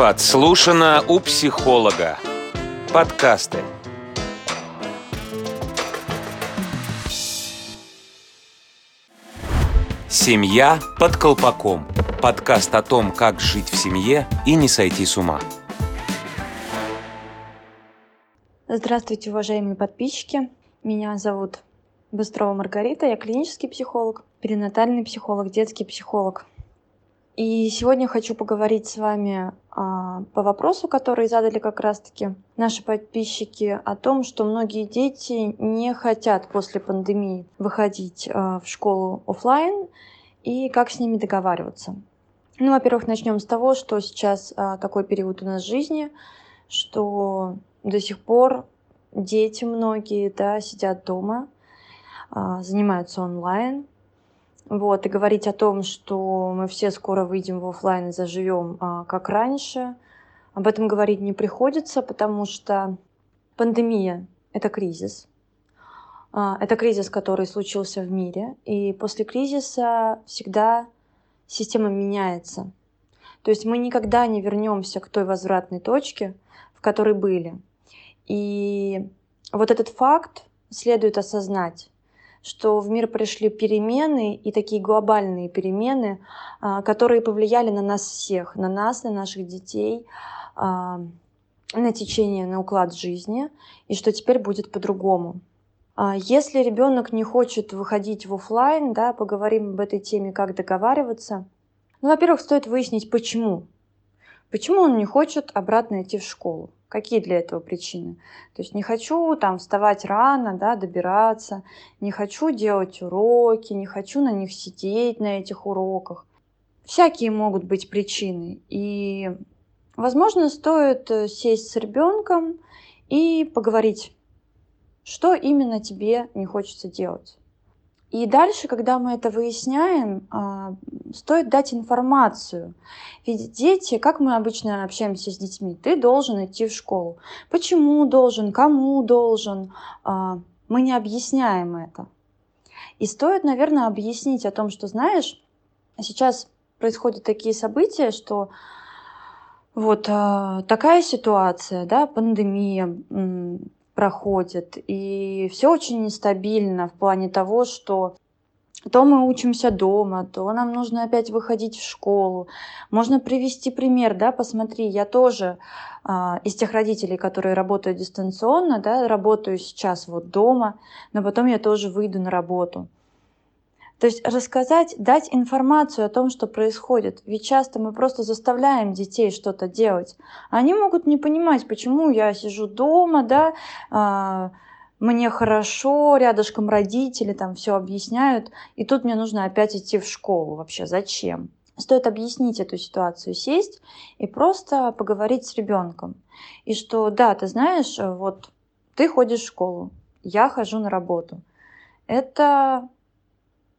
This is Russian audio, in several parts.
Подслушано у психолога. Подкасты. Семья под колпаком. Подкаст о том, как жить в семье и не сойти с ума. Здравствуйте, уважаемые подписчики. Меня зовут Быстрова Маргарита. Я клинический психолог, перинатальный психолог, детский психолог. И сегодня хочу поговорить с вами а, по вопросу, который задали как раз-таки наши подписчики, о том, что многие дети не хотят после пандемии выходить а, в школу офлайн и как с ними договариваться. Ну, во-первых, начнем с того, что сейчас а, такой период у нас в жизни, что до сих пор дети многие да, сидят дома, а, занимаются онлайн, вот, и говорить о том, что мы все скоро выйдем в офлайн и заживем а, как раньше, об этом говорить не приходится, потому что пандемия — это кризис. А, это кризис, который случился в мире, и после кризиса всегда система меняется. То есть мы никогда не вернемся к той возвратной точке, в которой были. И вот этот факт следует осознать что в мир пришли перемены и такие глобальные перемены, а, которые повлияли на нас всех, на нас, на наших детей, а, на течение, на уклад жизни, и что теперь будет по-другому. А, если ребенок не хочет выходить в офлайн, да, поговорим об этой теме, как договариваться. Ну, во-первых, стоит выяснить, почему. Почему он не хочет обратно идти в школу? Какие для этого причины? То есть не хочу там вставать рано, да, добираться, не хочу делать уроки, не хочу на них сидеть на этих уроках. Всякие могут быть причины. И, возможно, стоит э, сесть с ребенком и поговорить, что именно тебе не хочется делать. И дальше, когда мы это выясняем, а, стоит дать информацию. Ведь дети, как мы обычно общаемся с детьми, ты должен идти в школу. Почему должен, кому должен, а, мы не объясняем это. И стоит, наверное, объяснить о том, что, знаешь, сейчас происходят такие события, что вот а, такая ситуация, да, пандемия, проходит. И все очень нестабильно в плане того, что то мы учимся дома, то нам нужно опять выходить в школу. Можно привести пример, да, посмотри, я тоже а, из тех родителей, которые работают дистанционно, да, работаю сейчас вот дома, но потом я тоже выйду на работу. То есть рассказать, дать информацию о том, что происходит. Ведь часто мы просто заставляем детей что-то делать. Они могут не понимать, почему я сижу дома, да, а, мне хорошо, рядышком родители там все объясняют, и тут мне нужно опять идти в школу. Вообще зачем? Стоит объяснить эту ситуацию, сесть и просто поговорить с ребенком. И что, да, ты знаешь, вот ты ходишь в школу, я хожу на работу. Это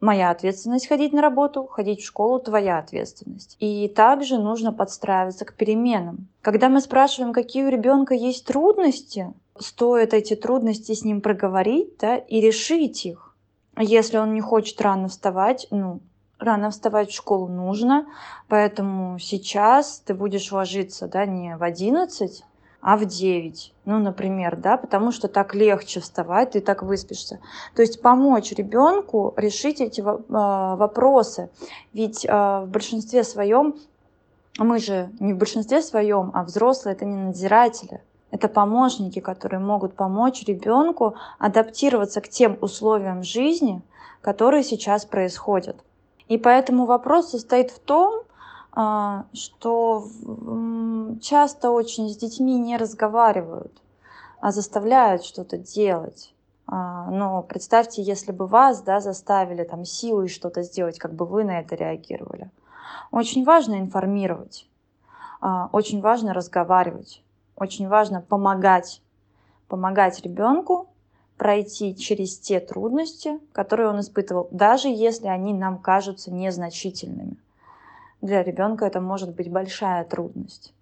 моя ответственность ходить на работу, ходить в школу твоя ответственность. И также нужно подстраиваться к переменам. Когда мы спрашиваем, какие у ребенка есть трудности, стоит эти трудности с ним проговорить да, и решить их. Если он не хочет рано вставать, ну, рано вставать в школу нужно, поэтому сейчас ты будешь ложиться да, не в 11, а в 9, ну, например, да, потому что так легче вставать, ты так выспишься. То есть помочь ребенку решить эти а, вопросы. Ведь а, в большинстве своем, мы же не в большинстве своем, а взрослые это не надзиратели. Это помощники, которые могут помочь ребенку адаптироваться к тем условиям жизни, которые сейчас происходят. И поэтому вопрос состоит в том, что часто очень с детьми не разговаривают, а заставляют что-то делать. А, но представьте, если бы вас да, заставили там силой что-то сделать, как бы вы на это реагировали. Очень важно информировать, а, очень важно разговаривать, очень важно помогать, помогать ребенку пройти через те трудности, которые он испытывал, даже если они нам кажутся незначительными для ребенка это может быть большая трудность.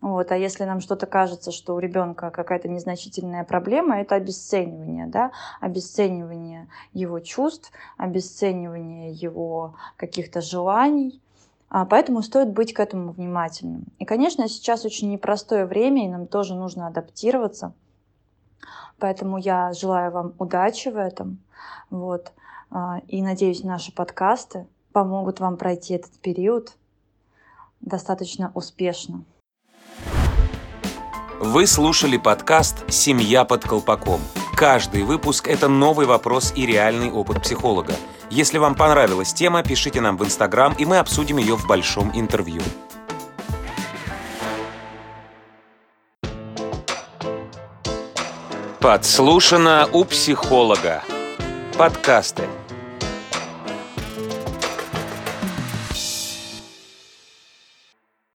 Вот. А если нам что-то кажется, что у ребенка какая-то незначительная проблема, это обесценивание, да? обесценивание его чувств, обесценивание его каких-то желаний. А, поэтому стоит быть к этому внимательным. И, конечно, сейчас очень непростое время, и нам тоже нужно адаптироваться. Поэтому я желаю вам удачи в этом. Вот. А, и надеюсь, наши подкасты помогут вам пройти этот период достаточно успешно. Вы слушали подкаст «Семья под колпаком». Каждый выпуск – это новый вопрос и реальный опыт психолога. Если вам понравилась тема, пишите нам в Инстаграм, и мы обсудим ее в большом интервью. Подслушано у психолога. Подкасты.